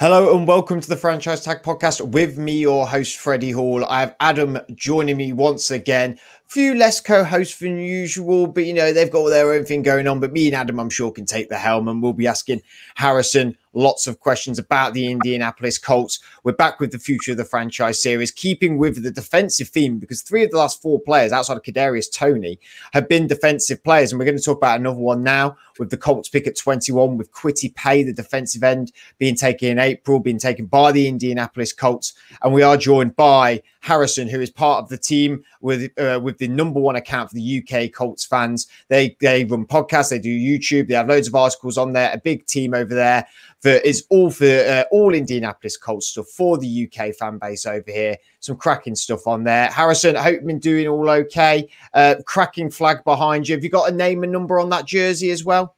Hello and welcome to the Franchise Tag Podcast with me, your host, Freddie Hall. I have Adam joining me once again. Few less co-hosts than usual, but you know, they've got their own thing going on. But me and Adam, I'm sure, can take the helm and we'll be asking Harrison lots of questions about the Indianapolis Colts. We're back with the future of the franchise series, keeping with the defensive theme because three of the last four players outside of Kadarius Toney have been defensive players, and we're going to talk about another one now with the Colts pick at 21, with Kwity Paye, the defensive end, being taken in April, being taken by the Indianapolis Colts, and we are joined by Harrison, who is part of the team with uh, with the number one account for the UK Colts fans. They they run podcasts, they do YouTube, they have loads of articles on there. A big team over there that is all for uh, all Indianapolis Colts stuff for the UK fan base over here. Some cracking stuff on there. Harrison, I hope you've been doing all okay. Uh, cracking flag behind you. Have you got a name and number on that jersey as well?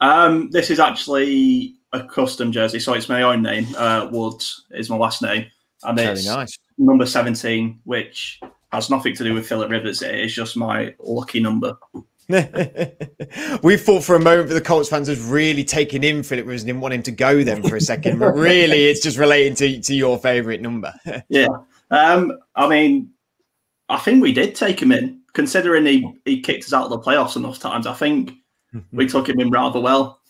Um, this is actually a custom jersey, so it's my own name. Uh, Woods is my last name, and Very it's nice. number seventeen, which has nothing to do with Philip Rivers. It is just my lucky number. we thought for a moment that the Colts fans was really taking in Philip Rivers and didn't want him to go then for a second, but really it's just relating to, to your favourite number. yeah. Um, I mean, I think we did take him in, considering he, he kicked us out of the playoffs enough times. I think we took him in rather well.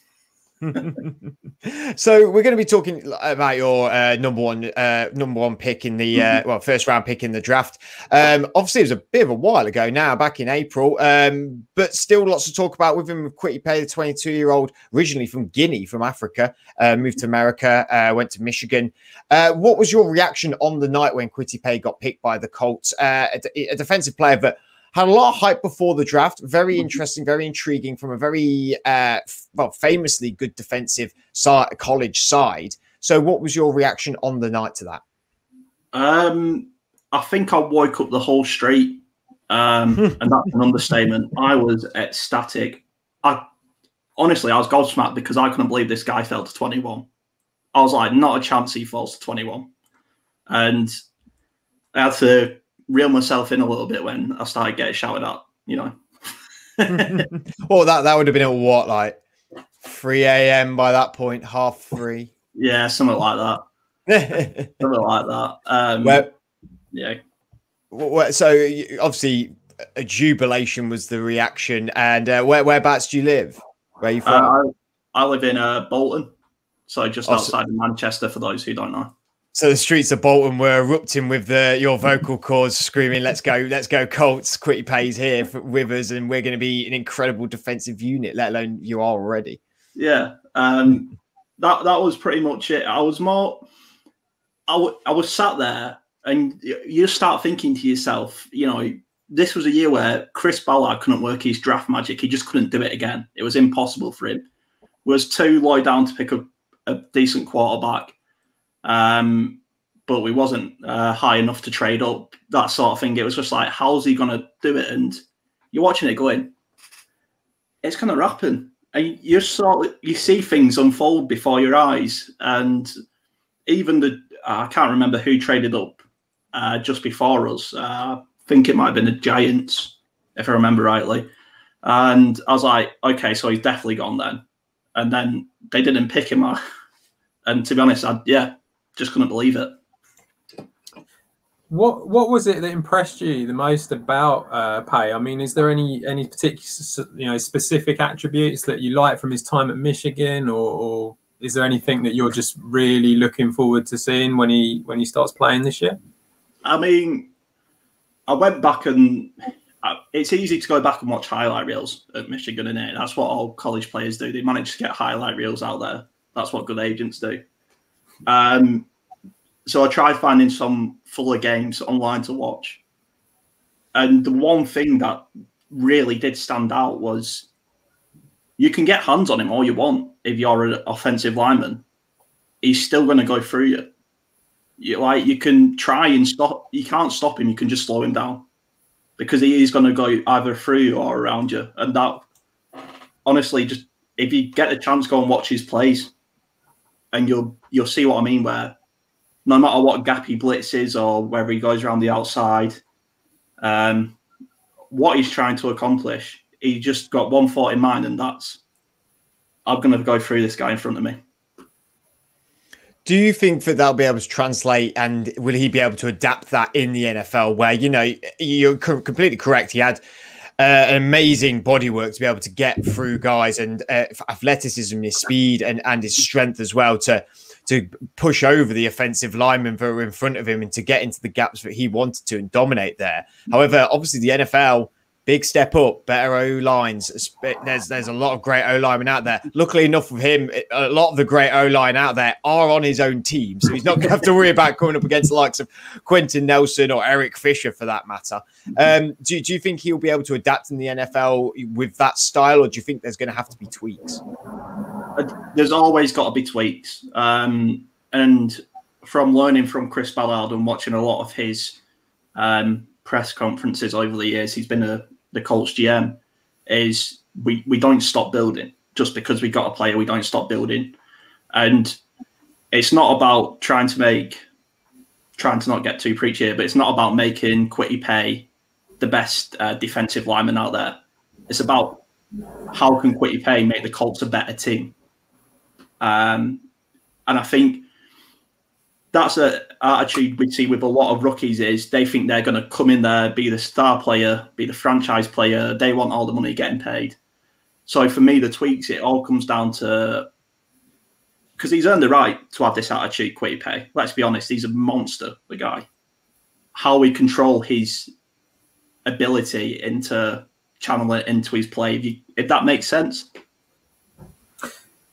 so we're going to be talking about your uh, number one uh, number one pick in the uh, well first round pick in the draft. Um, obviously, it was a bit of a while ago now, back in April, um, but still lots to talk about with him. Kwity Paye, the 22 year old, originally from Guinea, from Africa, uh, moved to America, uh, went to Michigan. Uh, what was your reaction on the night when Kwity Paye got picked by the Colts? a, a defensive player that had a lot of hype before the draft. Very Mm-hmm. interesting, very intriguing from a very uh, f- well, famously good defensive side, college side. So, what was your reaction on the night to that? Um, I think I woke up the whole street, um, and that's an understatement. I was ecstatic. I honestly, I was gobsmacked because I couldn't believe this guy fell to 21. I was like, not a chance he falls to 21. And I had to reel myself in a little bit when I started getting shouted at, you know. well, that that would have been at what, like 3 a.m. by that point, half three. Yeah, something like that. something like that. Um, Where, yeah. where, so, obviously, a jubilation was the reaction. And uh, where, whereabouts do you live? Where are you from? Uh, I, I live in uh, Bolton, so just Oh, so- outside of Manchester. For those who don't know. So the streets of Bolton were erupting with the, your vocal cords screaming, "Let's go, let's go, Colts!" Kwity Paye's here for, with us, and we're going to be an incredible defensive unit. Let alone you are already. Yeah, um, that that was pretty much it. I was more, I, w- I was sat there, and you start thinking to yourself, you know, this was a year where Chris Ballard couldn't work his draft magic. He just couldn't do it again. It was impossible for him. Was too low down to pick up a decent quarterback, um, but we wasn't uh, high enough to trade up. That sort of thing. It was just like, how's he gonna do it? And you're watching it going, it's gonna happen and you sort you see things unfold before your eyes and even the i can't remember who traded up uh, just before us uh, i think it might have been the giants if i remember rightly and i was like okay so he's definitely gone then and then they didn't pick him up and to be honest i yeah just couldn't believe it What what was it that impressed you the most about uh, Paye? I mean, is there any any particular you know specific attributes that you like from his time at Michigan, or, or is there anything that you're just really looking forward to seeing when he when he starts playing this year? I mean, I went back and uh, it's easy to go back and watch highlight reels at Michigan, and it? That's what all college players do. They manage to get highlight reels out there. That's what good agents do. Um, so I tried finding some fuller games online to watch, and the one thing that really did stand out was you can get hands on him all you want if you're an offensive lineman. He's still going to go through you. You like you can try and stop you can't stop him you can just slow him down. Because he is going to go either through you or around you. And that honestly just if you get a chance go and watch his plays. And you'll you'll see what i mean where no matter what gap he blitzes or whether he goes around the outside um what he's trying to accomplish he just got one thought in mind and that's i'm going to go through this guy in front of me Do you think that they'll be able to translate and will he be able to adapt that in the NFL where, you know, you're completely correct. He had uh, an amazing bodywork to be able to get through guys and uh, athleticism, his speed and, and his strength as well to to push over the offensive linemen that were in front of him and to get into the gaps that he wanted to and dominate there. However, obviously the NFL – big step up, better O lines. There's there's a lot of great O linemen out there. Luckily enough for him, a lot of the great O line out there are on his own team, so he's not going to have to worry about coming up against the likes of Quenton Nelson or Eric Fisher for that matter. Um, do, do you think he'll be able to adapt in the NFL with that style, or do you think there's going to have to be tweaks? There's always got to be tweaks, um, and from learning from Chris Ballard and watching a lot of his um, press conferences over the years, he's been a the Colts GM is we we don't stop building just because we got a player. We don't stop building, and it's not about trying to make trying to not get too preachy here, but it's not about making Kwity Paye the best uh, defensive lineman out there. It's about how can Kwity Paye make the Colts a better team. Um, and I think that's a attitude we see with a lot of rookies is they think they're going to come in there, be the star player, be the franchise player. They want all the money getting paid. So for me, the tweaks it all comes down to because he's earned the right to have this attitude. Paye. Let's be honest, he's a monster. The guy. How we control his ability into channel it into his play, if, you, if that makes sense.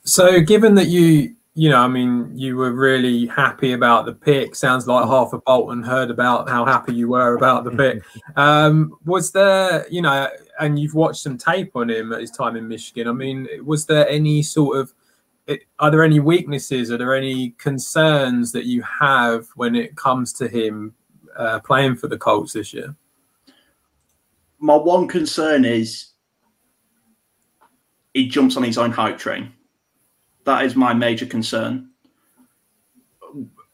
So, given that you you know, I mean, you were really happy about the pick. Sounds like half of Bolton heard about how happy you were about the pick. Um, was there, you know, and you've watched some tape on him at his time in Michigan. I mean, was there any sort of, are there any weaknesses? Are there any concerns that you have when it comes to him uh, playing for the Colts this year? My one concern is he jumps on his own hype train that is my major concern.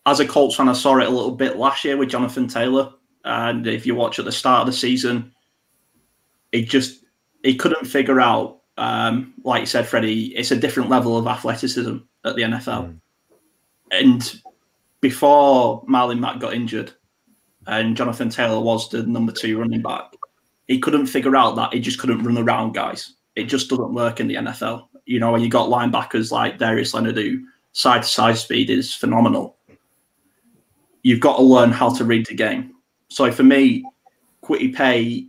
As a Colts fan, I saw it a little bit last year with Jonathan Taylor. And if you watch at the start of the season, he just he couldn't figure out, um, like you said, Freddie, it's a different level of athleticism at the NFL. Mm. And before Marlon Mack got injured, and Jonathan Taylor was the number two running back, he couldn't figure out that he just couldn't run around guys. It just doesn't work in the NFL you know, when you got linebackers like Darius Leonard who side to side speed is phenomenal. You've got to learn how to read the game. So for me, Kwity Paye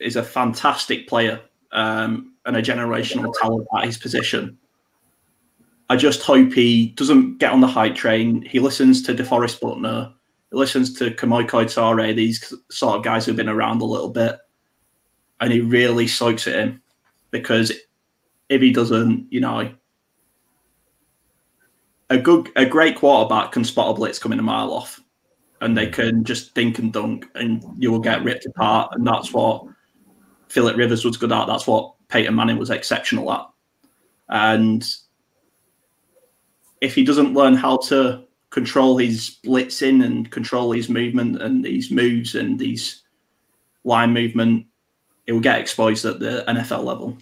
is a fantastic player um, and a generational talent at his position. I just hope he doesn't get on the hype train. He listens to DeForest Buckner, He listens to Kemoko Turay, these sort of guys who've been around a little bit. And he really soaks it in because if he doesn't, you know, a good, a great quarterback can spot a blitz coming a mile off, and they can just dink and dunk, and you will get ripped apart. And that's what Philip Rivers was good at. That's what Peyton Manning was exceptional at. And if he doesn't learn how to control his blitzing and control his movement and these moves and these line movement, it will get exposed at the NFL level.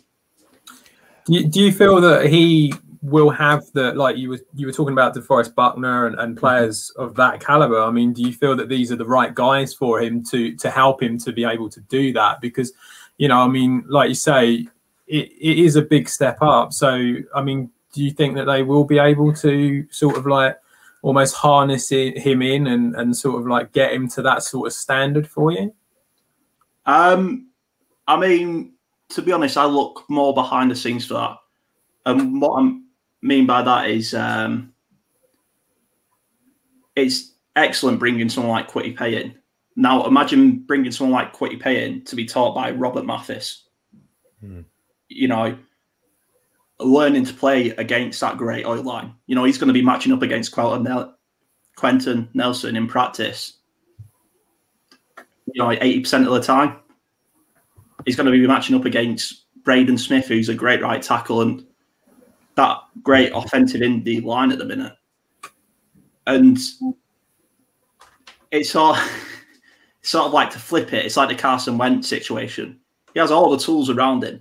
Do you, feel that he will have the like you were you were talking about DeForest Buckner and, and players of that caliber? I mean, do you feel that these are the right guys for him to to help him to be able to do that? Because you know, I mean, like you say, it, it is a big step up. So, I mean, do you think that they will be able to sort of like almost harness it, him in and, and sort of like get him to that sort of standard for you? Um, I mean, to be honest, I look more behind the scenes for that. And what I mean by that is um, it's excellent bringing someone like Kwity Paye in. Now, imagine bringing someone like Kwity Paye in to be taught by Robert Mathis. Hmm. You know, learning to play against that great O line. You know, he's going to be matching up against Quenton, Quenton Nelson in practice. You know, eighty percent of the time he's going to be matching up against Braden Smith, who's a great right tackle and that great offensive in the line at the minute. And it's of, sort of like to flip it. It's like the Carson Wentz situation. He has all the tools around him.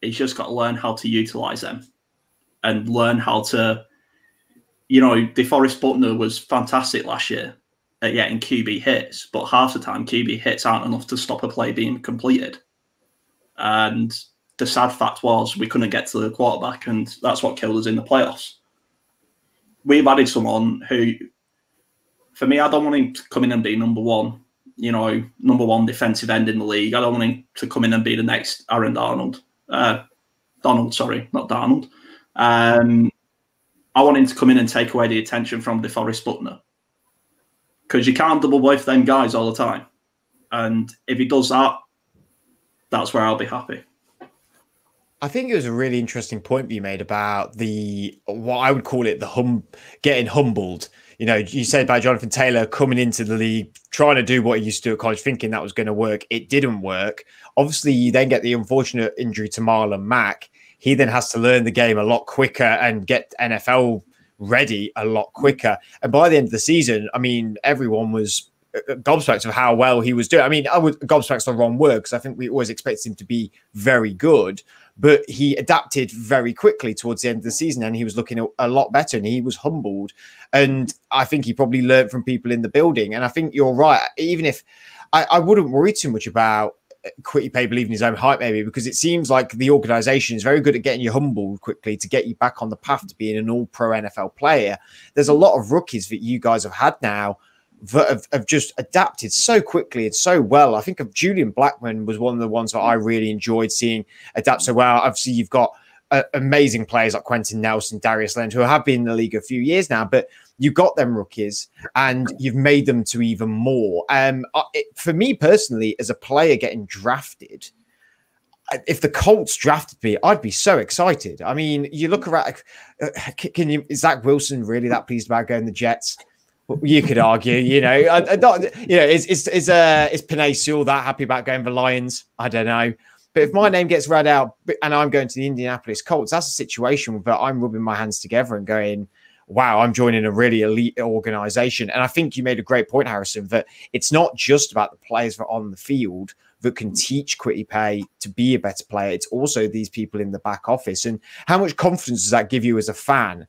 He's just got to learn how to utilize them and learn how to you know, DeForest Buckner was fantastic last year at getting QB hits, but half the time QB hits aren't enough to stop a play being completed. And the sad fact was we couldn't get to the quarterback, and that's what killed us in the playoffs. We've added someone who, for me, I don't want him to come in and be number one, you know, number one defensive end in the league. I don't want him to come in and be the next Aaron Donald. Uh, Donald, sorry, not Donald. Um, I want him to come in and take away the attention from DeForest Buckner because you can't double both them guys all the time. And if he does that, that's where I'll be happy. I think it was a really interesting point you made about the what I would call it the hum getting humbled. You know, you said about Jonathan Taylor coming into the league, trying to do what he used to do at college, thinking that was going to work. It didn't work. Obviously, you then get the unfortunate injury to Marlon Mack. He then has to learn the game a lot quicker and get NFL ready a lot quicker. And by the end of the season, I mean, everyone was uh, gobsmacked of how well he was doing. I mean, I would gobsmacked's the wrong word because I think we always expected him to be very good, but he adapted very quickly towards the end of the season and he was looking a, a lot better and he was humbled. And I think he probably learned from people in the building. And I think you're right. Even if I, I wouldn't worry too much about Kwity Paye believing his own hype, maybe because it seems like the organization is very good at getting you humbled quickly to get you back on the path to being an all pro NFL player. There's a lot of rookies that you guys have had now that have, have, just adapted so quickly and so well. I think of Julian Blackmon was one of the ones that I really enjoyed seeing adapt so well. Obviously, you've got uh, amazing players like Quenton Nelson, Darius Leonard, who have been in the league a few years now, but you got them rookies and you've made them to even more. Um, it, for me personally, as a player getting drafted, if the Colts drafted me, I'd be so excited. I mean, you look around, uh, can you, is Zach Wilson really that pleased about going the Jets? You could argue, you know, I, I not, you know, is is is uh is Penei Sewell that happy about going the Lions? I don't know. But if my name gets read out and I'm going to the Indianapolis Colts, that's a situation where I'm rubbing my hands together and going, wow, I'm joining a really elite organization. And I think you made a great point, Harrison, that it's not just about the players that are on the field that can teach Kwity Paye to be a better player. It's also these people in the back office. And how much confidence does that give you as a fan?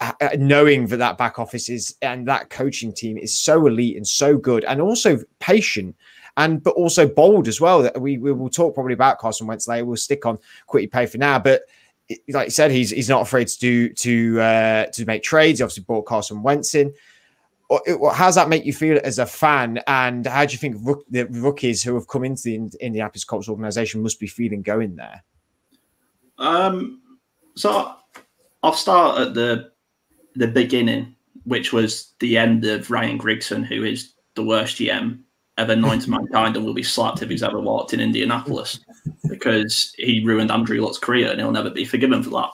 Uh, uh knowing that that back office is and that coaching team is so elite and so good and also patient and but also bold as well that we, we will talk probably about Carson Wentz later we'll stick on Kwity Paye for now but like you said, he's he's not afraid to do to uh, to make trades. He obviously bought Carson Wentz in. How does that make you feel as a fan? And how do you think rook, the rookies who have come into the Indianapolis Colts organization must be feeling going there? Um, so I'll start at the the beginning, which was the end of Ryan Grigson, who is the worst GM ever known to mankind and will be slapped if he's ever walked in Indianapolis because he ruined Andrew Luck's career and he'll never be forgiven for that.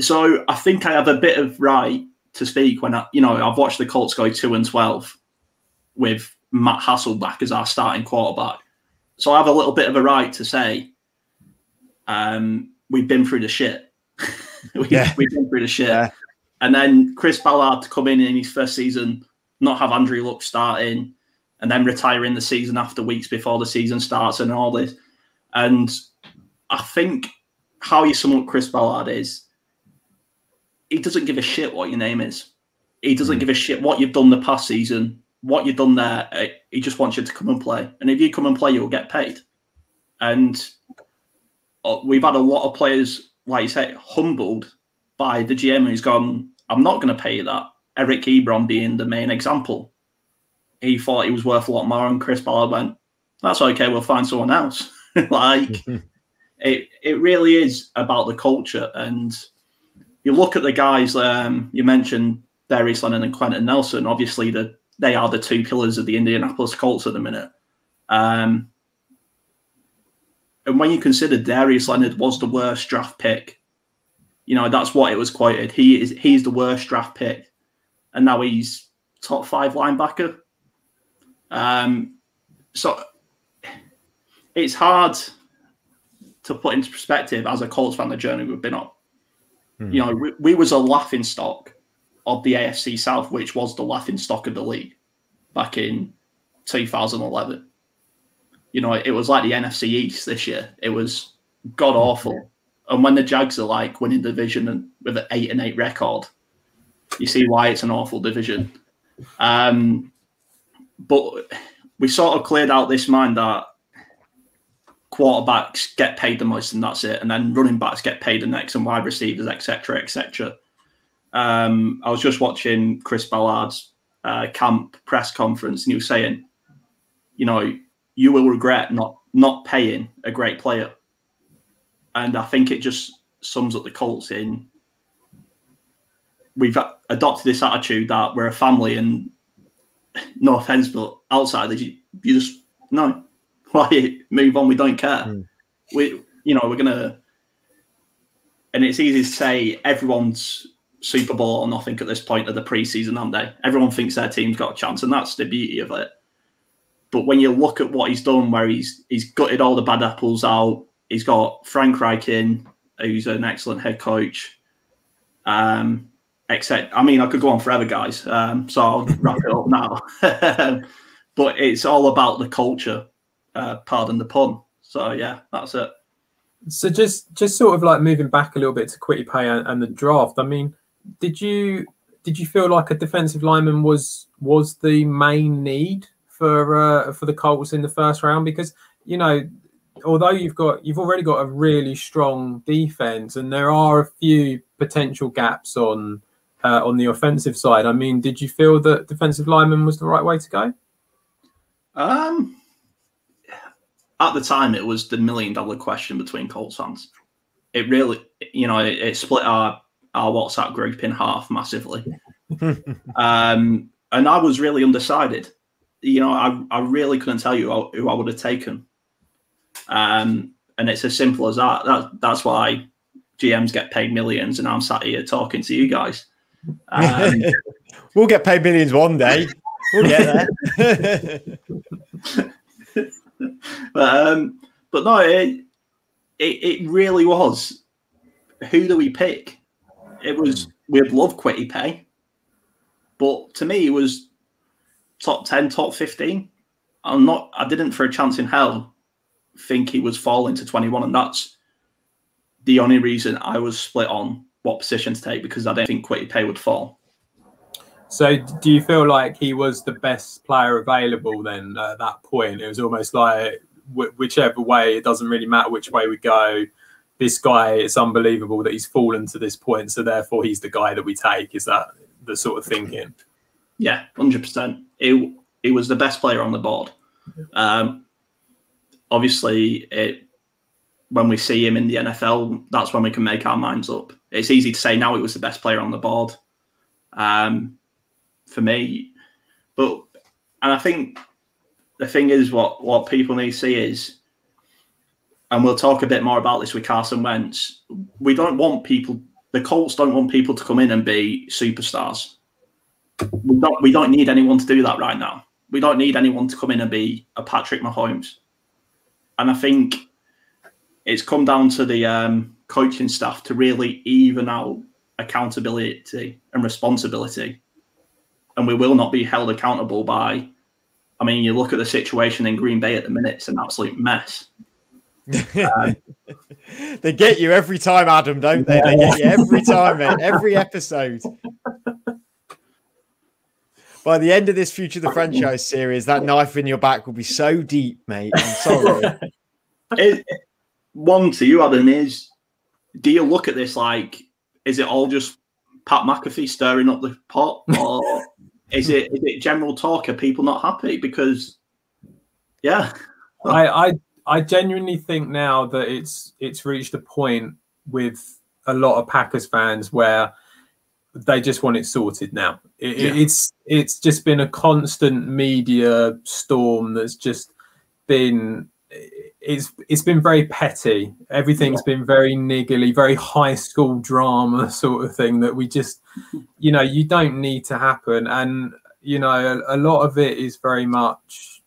So I think I have a bit of right to speak when I, you know, I've watched the Colts go two and twelve with Matt Hasselbeck as our starting quarterback. So I have a little bit of a right to say um, we've been through the shit. we, have been through the shit. Yeah. And then Chris Ballard to come in in his first season, not have Andrew Luck starting, and then retiring the season after weeks before the season starts and all this. And I think how you sum up Chris Ballard is he doesn't give a shit what your name is. He doesn't mm. give a shit what you've done the past season, what you've done there. Eh, he just wants you to come and play. And if you come and play, you'll get paid. And uh, we've had a lot of players, like you say, humbled by the GM who's gone, I'm not going to pay you that. Eric Ebron being the main example he thought he was worth a lot more, and Chris Ballard went, "That's okay, we'll find someone else." like it, it really is about the culture, and you look at the guys. Um, you mentioned Darius Leonard and Quenton Nelson. Obviously, the they are the two pillars of the Indianapolis Colts at the minute. Um, and when you consider Darius Leonard was the worst draft pick, you know that's what it was quoted. He is he's the worst draft pick, and now he's top five linebacker. Um, so it's hard to put into perspective as a Colts fan the journey we've been on. Hmm. You know, we, we, was a laughing stock of the AFC South, which was the laughing stock of the league back in 2011. You know, it was like the NFC East this year. It was god awful. And when the Jags are like winning the division and with an eight and eight record, you see why it's an awful division. Um, but we sort of cleared out this mind that quarterbacks get paid the most and that's it, and then running backs get paid the next, and wide receivers, etc., etc. Um, I was just watching Chris Ballard's uh, camp press conference, and he was saying, you know, you will regret not not paying a great player, and I think it just sums up the Colts in. We've adopted this attitude that we're a family, and no offense, but outside you, you just no, why move on? We don't care. Mm. We, you know, we're gonna, and it's easy to say everyone's Super Bowl or nothing at this point of the preseason, aren't they? Everyone thinks their team's got a chance, and that's the beauty of it. But when you look at what he's done, where he's he's gutted all the bad apples out, he's got Frank Reich in, who's an excellent head coach. Um, except, I mean, I could go on forever, guys. Um, so I'll wrap it up now. but it's all about the culture. Uh, pardon the pun. So yeah, that's it. So just just sort of like moving back a little bit to Kwity Paye and, and the draft. I mean, did you did you feel like a defensive lineman was was the main need for uh, for the Colts in the first round? Because you know, although you've got you've already got a really strong defense, and there are a few potential gaps on uh, on the offensive side. I mean, did you feel that defensive lineman was the right way to go? Um, at the time, it was the million dollar question between Colts fans. It really, you know, it, it split our our WhatsApp group in half massively. um, and I was really undecided. You know, I, I really couldn't tell you who I would have taken. Um, and it's as simple as that. that. That's why GMs get paid millions, and I'm sat here talking to you guys. Um, we'll get paid millions one day. We'll get there. but um, but no, it, it, it really was. Who do we pick? It was hmm. we'd love Kwity Paye, but to me it was top ten, top fifteen. I'm not. I didn't for a chance in hell think he was falling to 21, and that's the only reason I was split on what position to take because I didn't think Kwity Paye would fall. So, do you feel like he was the best player available then at that point? It was almost like whichever way, it doesn't really matter which way we go. This guy, it's unbelievable that he's fallen to this point. So, therefore, he's the guy that we take. Is that the sort of thinking? Yeah, 100%. It, it was the best player on the board. Um, obviously, it, when we see him in the NFL, that's when we can make our minds up. It's easy to say now it was the best player on the board. Um, for me. But and I think the thing is what what people need to see is, and we'll talk a bit more about this with Carson Wentz. We don't want people. The Colts don't want people to come in and be superstars. We don't. We don't need anyone to do that right now. We don't need anyone to come in and be a Patrick Mahomes. And I think it's come down to the um, coaching staff to really even out accountability and responsibility and we will not be held accountable by. I mean, you look at the situation in Green Bay at the minute; it's an absolute mess. Um, they get you every time, Adam, don't they? They get you every time, mate. Every episode. By the end of this Future the Franchise series, that knife in your back will be so deep, mate. I'm sorry. it, one to you, Adam, is do you look at this like, is it all just Pat McAfee stirring up the pot, or is it is it general talk? Are people not happy? Because yeah, I I I genuinely think now that it's it's reached a point with a lot of Packers fans where they just want it sorted now. It, yeah. It's it's just been a constant media storm that's just been it's it's been very petty. Everything's been very niggly, very high school drama sort of thing that we just, you know, you don't need to happen. And you know, a, a lot of it is very much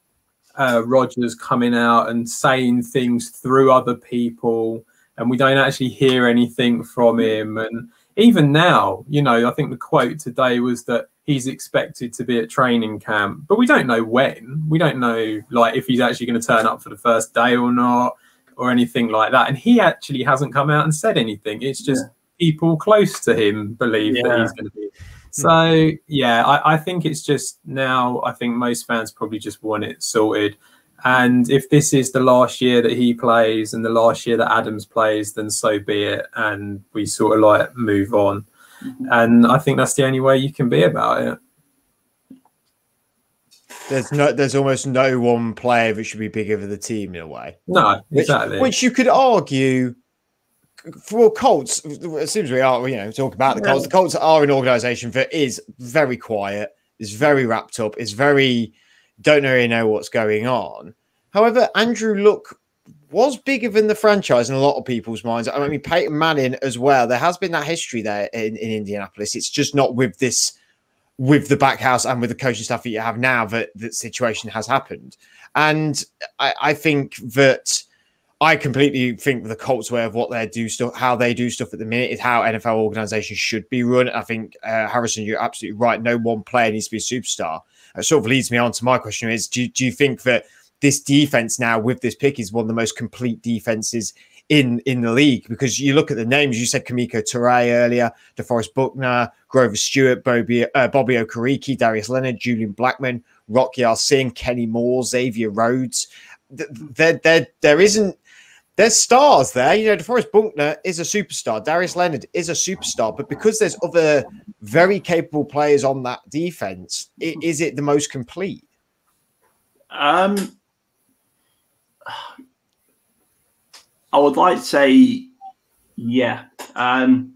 uh, Rodgers coming out and saying things through other people, and we don't actually hear anything from him. And even now, you know, I think the quote today was that he's expected to be at training camp, but we don't know when. We don't know like if he's actually going to turn up for the first day or not, or anything like that. And he actually hasn't come out and said anything. It's just yeah. people close to him believe yeah. that he's going to be. Hmm. So yeah, I, I think it's just now. I think most fans probably just want it sorted. And if this is the last year that he plays and the last year that Adams plays, then so be it. And we sort of like move on. Mm-hmm. And I think that's the only way you can be about it. There's no, there's almost no one player that should be bigger for the team in a way. No, exactly. Which, which you could argue for Colts. As soon as we are, you know, talk about the Colts. The Colts are an organisation that is very quiet, is very wrapped up, is very don't really know what's going on. However, Andrew Luck was bigger than the franchise in a lot of people's minds. I mean, Peyton Manning as well. There has been that history there in, in Indianapolis. It's just not with this, with the back house and with the coaching staff that you have now that that situation has happened. And I, I think that I completely think the Colts way of what they do stuff, how they do stuff at the minute is how NFL organizations should be run. I think uh, Harrison, you're absolutely right. No one player needs to be a superstar. It sort of leads me on to my question: Is do, do you think that this defense now with this pick is one of the most complete defenses in in the league? Because you look at the names, you said Kemoko Turay earlier, DeForest Buckner, Grover Stewart, Bobby, uh, Bobby Okereke, Darius Leonard, Julian Blackmon, Rocky Ya-Sin, Kenny Moore, Xavier Rhodes. There, there, there isn't there's stars there. You know, DeForest Buckner is a superstar. Darius Leonard is a superstar. But because there's other very capable players on that defense, is it the most complete? Um, I would like to say, yeah. Um,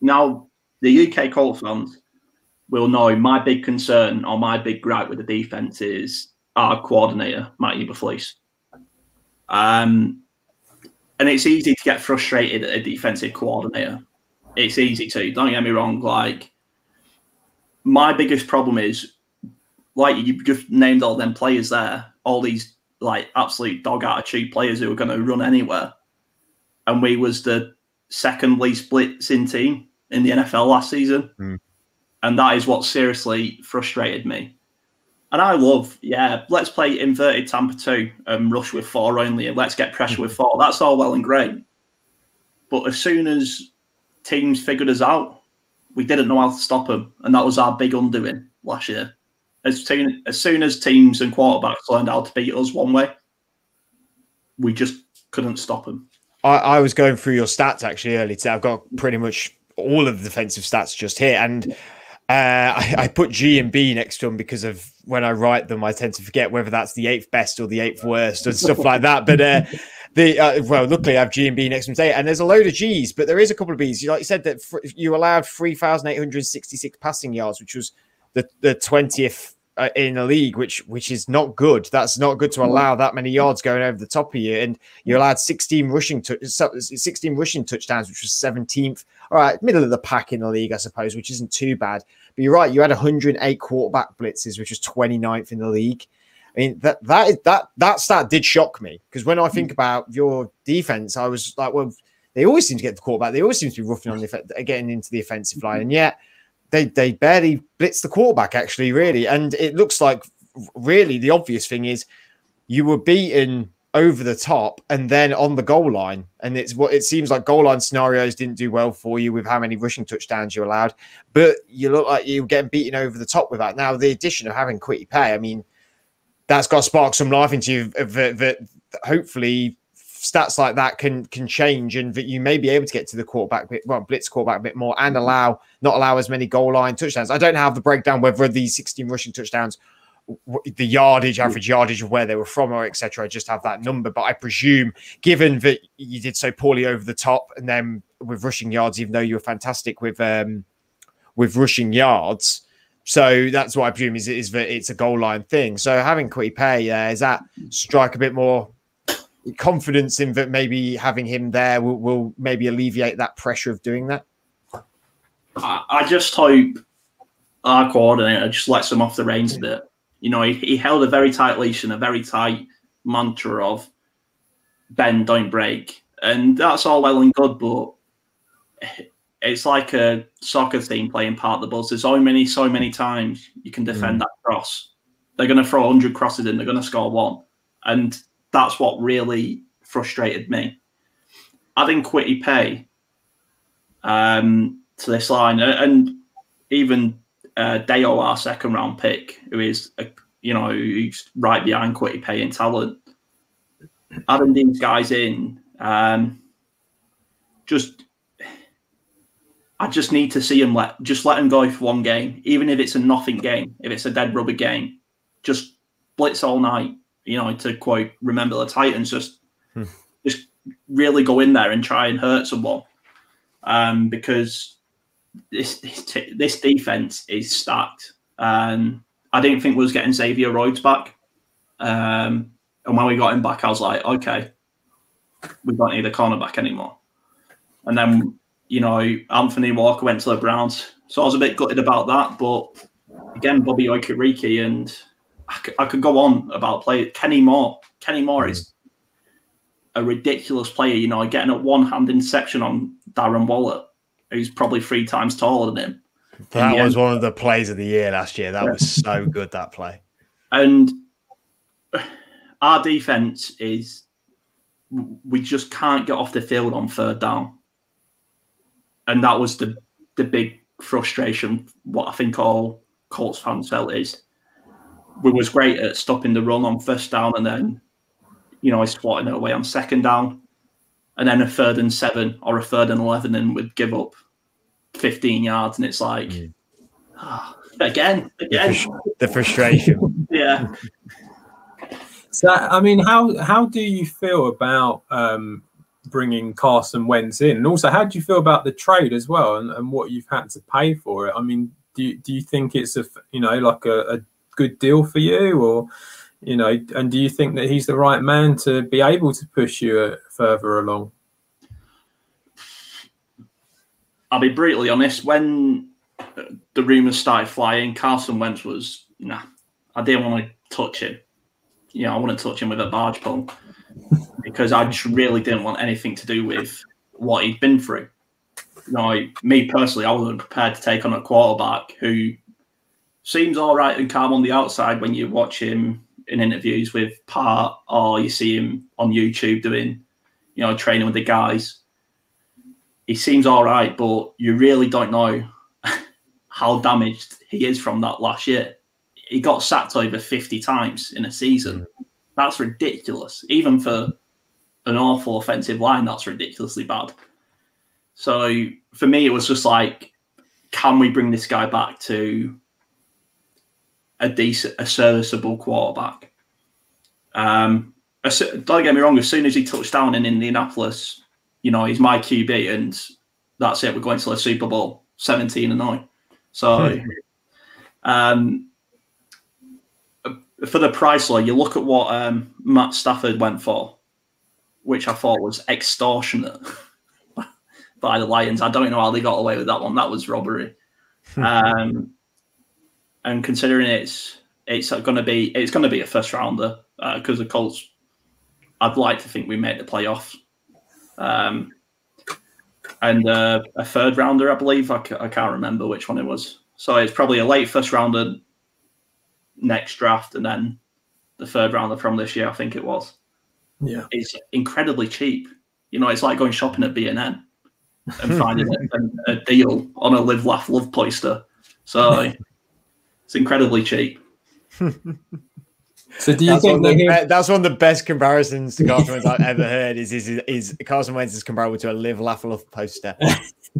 now, the UK Colts fans will know my big concern or my big gripe with the defense is our coordinator, Matt Eberflus. Um, and it's easy to get frustrated at a defensive coordinator. It's easy to. Don't get me wrong. Like my biggest problem is, like you just named all them players there, all these like absolute dog attitude players who are going to run anywhere, and we was the second least blitzing team in the NFL last season, mm. and that is what seriously frustrated me. And I love, yeah, let's play inverted Tampa 2 and rush with four only. And let's get pressure with four. That's all well and great. But as soon as teams figured us out, we didn't know how to stop them. And that was our big undoing last year. As soon as, soon as teams and quarterbacks learned how to beat us one way, we just couldn't stop them. I, I was going through your stats actually early today. I've got pretty much all of the defensive stats just here. And uh, I, I, put G and B next to them because of when I write them, I tend to forget whether that's the eighth best or the eighth worst and stuff like that. But uh, the uh, well, luckily I have G and B next to them and there's a load of G's, but there is a couple of B's. You like you said that you allowed three thousand eight hundred sixty six passing yards, which was the the twentieth uh, in the league, which which is not good. That's not good to mm. allow that many yards going over the top of you. And you allowed 16 rushing to 16 rushing touchdowns, which was 17th. All right, middle of the pack in the league, I suppose, which isn't too bad. But you're right, you had 108 quarterback blitzes, which was 29th in the league. I mean that that is that that stat did shock me because when I think mm. about your defense, I was like, well, they always seem to get the quarterback. They always seem to be roughing on the getting into the offensive line, and yet they they barely blitz the quarterback actually, really. And it looks like really the obvious thing is you were beaten over the top and then on the goal line. And it's what it seems like goal line scenarios didn't do well for you with how many rushing touchdowns you allowed, but you look like you're getting beaten over the top with that. Now, the addition of having Kwity Paye, I mean, that's got to spark some life into you that, that hopefully stats like that can can change and that you may be able to get to the quarterback bit, well, blitz quarterback a bit more and mm-hmm. allow not allow as many goal line touchdowns. I don't have the breakdown whether these 16 rushing touchdowns the yardage, average yardage of where they were from, or etc. I just have that number, but I presume, given that you did so poorly over the top, and then with rushing yards, even though you were fantastic with um, with rushing yards, so that's what I presume is is that it's a goal line thing. So having Kwity Paye, uh, is that strike a bit more confidence in that maybe having him there will, will maybe alleviate that pressure of doing that? I, I just hope our coordinator just lets them off the reins a bit. You know, he, he held a very tight leash and a very tight mantra of bend, don't break. And that's all well and good, but it's like a soccer team playing part of the bus. There's so many, so many times you can defend mm. that cross. They're going to throw 100 crosses in, they're going to score one. And that's what really frustrated me. Adding Kwity Paye um, to this line, and even uh, Dayo, our second round pick, who is a, you know who's right behind Kwity Paye talent. Adding these guys in, um, just I just need to see him let just let him go for one game, even if it's a nothing game, if it's a dead rubber game, just blitz all night. You know, to quote "Remember the Titans," just hmm. just really go in there and try and hurt someone, um, because this this, defense is stacked. Um, I didn't think we was getting Xavier Rhodes back, um, and when we got him back, I was like, okay, we don't need a cornerback anymore. And then you know Anthony Walker went to the Browns, so I was a bit gutted about that. But again, Bobby Okereke and I could, I could go on about play Kenny Moore. Kenny Moore is a ridiculous player. You know, getting a one-hand interception on Darren Waller, who's probably three times taller than him. That was end. one of the plays of the year last year. That yeah. was so good that play. And our defense is we just can't get off the field on third down, and that was the the big frustration. What I think all Colts fans felt is we was great at stopping the run on first down and then, you know, I swatting it away on second down. And then a third and seven or a third and 11 and would give up 15 yards. And it's like, mm. oh, again, again. The, frustration. yeah. So, I mean, how, how do you feel about um, bringing Carson Wentz in? And also, how do you feel about the trade as well and, and what you've had to pay for it? I mean, do you, do you think it's a, you know, like a, a good deal for you, or you know, and do you think that he's the right man to be able to push you uh, further along? I'll be brutally honest. When the rumors started flying, Carson Wentz was nah. I didn't want to touch him. You know, I wouldn't touch him with a barge pole because I just really didn't want anything to do with what he'd been through. You know, me personally, I wasn't prepared to take on a quarterback who seems all right and calm on the outside when you watch him in interviews with Part, or you see him on YouTube doing, you know, training with the guys. He seems all right, but you really don't know how damaged he is from that last year. He got sacked over 50 times in a season. Mm. That's ridiculous. Even for an awful offensive line, that's ridiculously bad. So for me, it was just like, can we bring this guy back to a decent, a serviceable quarterback. Um, don't get me wrong. As soon as he touched down in Indianapolis, you know he's my QB, and that's it. We're going to the Super Bowl, seventeen and nine. So, um, for the price, like you look at what um, Matt Stafford went for, which I thought was extortionate by the Lions. I don't know how they got away with that one. That was robbery. um, and considering it's it's going to be it's going to be a first rounder because uh, the Colts, I'd like to think we make the playoffs, um, and uh, a third rounder, I believe. I c- I can't remember which one it was. So it's probably a late first rounder next draft, and then the third rounder from this year. I think it was. Yeah, it's incredibly cheap. You know, it's like going shopping at B and N and finding a, a, deal on a live, laugh, love poster. So it's incredibly cheap. So do you that's think one be- that's one of the best comparisons to Carson Wentz I've ever heard? Is, is is Carson Wentz is comparable to a live laugh love poster?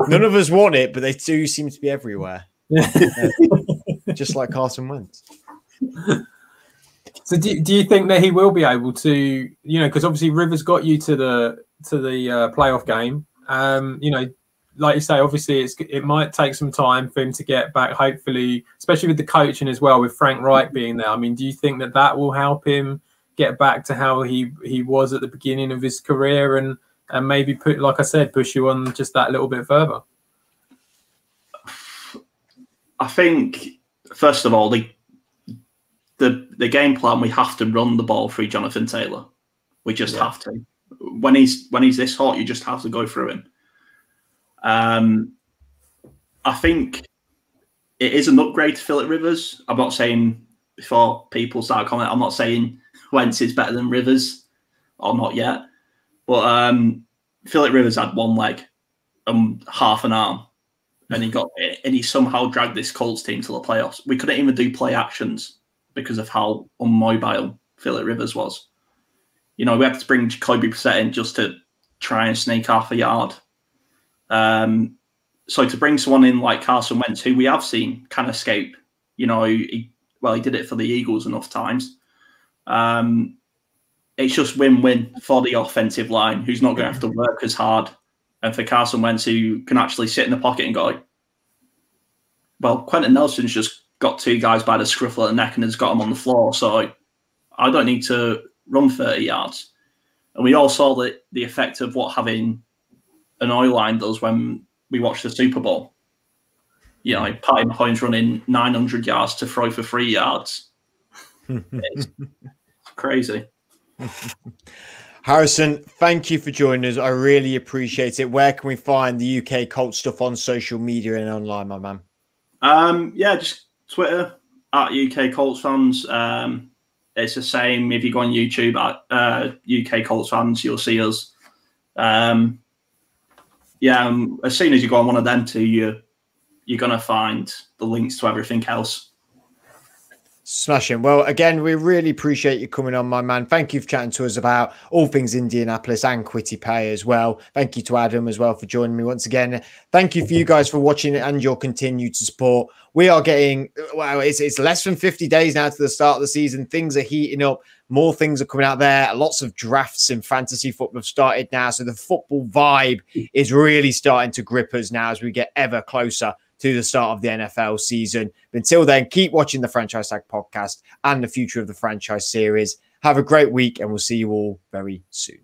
None of us want it, but they do seem to be everywhere. just like Carson Wentz. So do, do you think that he will be able to, you know, because obviously Rivers got you to the to the uh, playoff game. Um, you know, like you say, obviously it's it might take some time for him to get back. Hopefully, especially with the coaching as well, with Frank Reich being there. I mean, do you think that that will help him get back to how he he was at the beginning of his career, and and maybe put, like I said, push you on just that little bit further? I think first of all, the the the game plan we have to run the ball through Jonathan Taylor. We just yeah. have to. When he's when he's this hot, you just have to go through him. Um, I think it is an upgrade to Philip Rivers. I'm not saying before people start commenting, I'm not saying Wentz is better than Rivers or not yet. But um, Philip Rivers had one leg and half an arm. and he got and he somehow dragged this Colts team to the playoffs. We couldn't even do play actions because of how unmobile Philip Rivers was. You know, we had to bring Jacoby Brissett in just to try and sneak half a yard. Um, so to bring someone in like Carson Wentz, who we have seen can escape, you know, he, well, he did it for the Eagles enough times. Um, it's just win-win for the offensive line, who's not going to have to work as hard, and for Carson Wentz, who can actually sit in the pocket and go, well, Quenton Nelson's just got two guys by the scruff of the neck and has got them on the floor, so I don't need to run 30 yards. And we all saw the, the effect of what having an O line does when we watch the Super Bowl. You know, Patty Mahomes running 900 yards to throw for three yards. it's crazy. Harrison, thank you for joining us. I really appreciate it. Where can we find the UK Colts stuff on social media and online, my man? Um, yeah, just Twitter at UK Colts fans. Um, it's the same if you go on YouTube at uh, UK Colts fans, you'll see us. Um, yeah, um, as soon as you go on one of them two, you you're gonna find the links to everything else. Smashing. Well, again, we really appreciate you coming on, my man. Thank you for chatting to us about all things Indianapolis and Kwity Paye as well. Thank you to Adam as well for joining me once again. Thank you for you guys for watching and your continued support. We are getting, well, it's, it's less than 50 days now to the start of the season. Things are heating up. More things are coming out there. Lots of drafts in fantasy football have started now. So the football vibe is really starting to grip us now as we get ever closer to the start of the NFL season. But until then, keep watching the Franchise Tag podcast and the future of the franchise series. Have a great week, and we'll see you all very soon.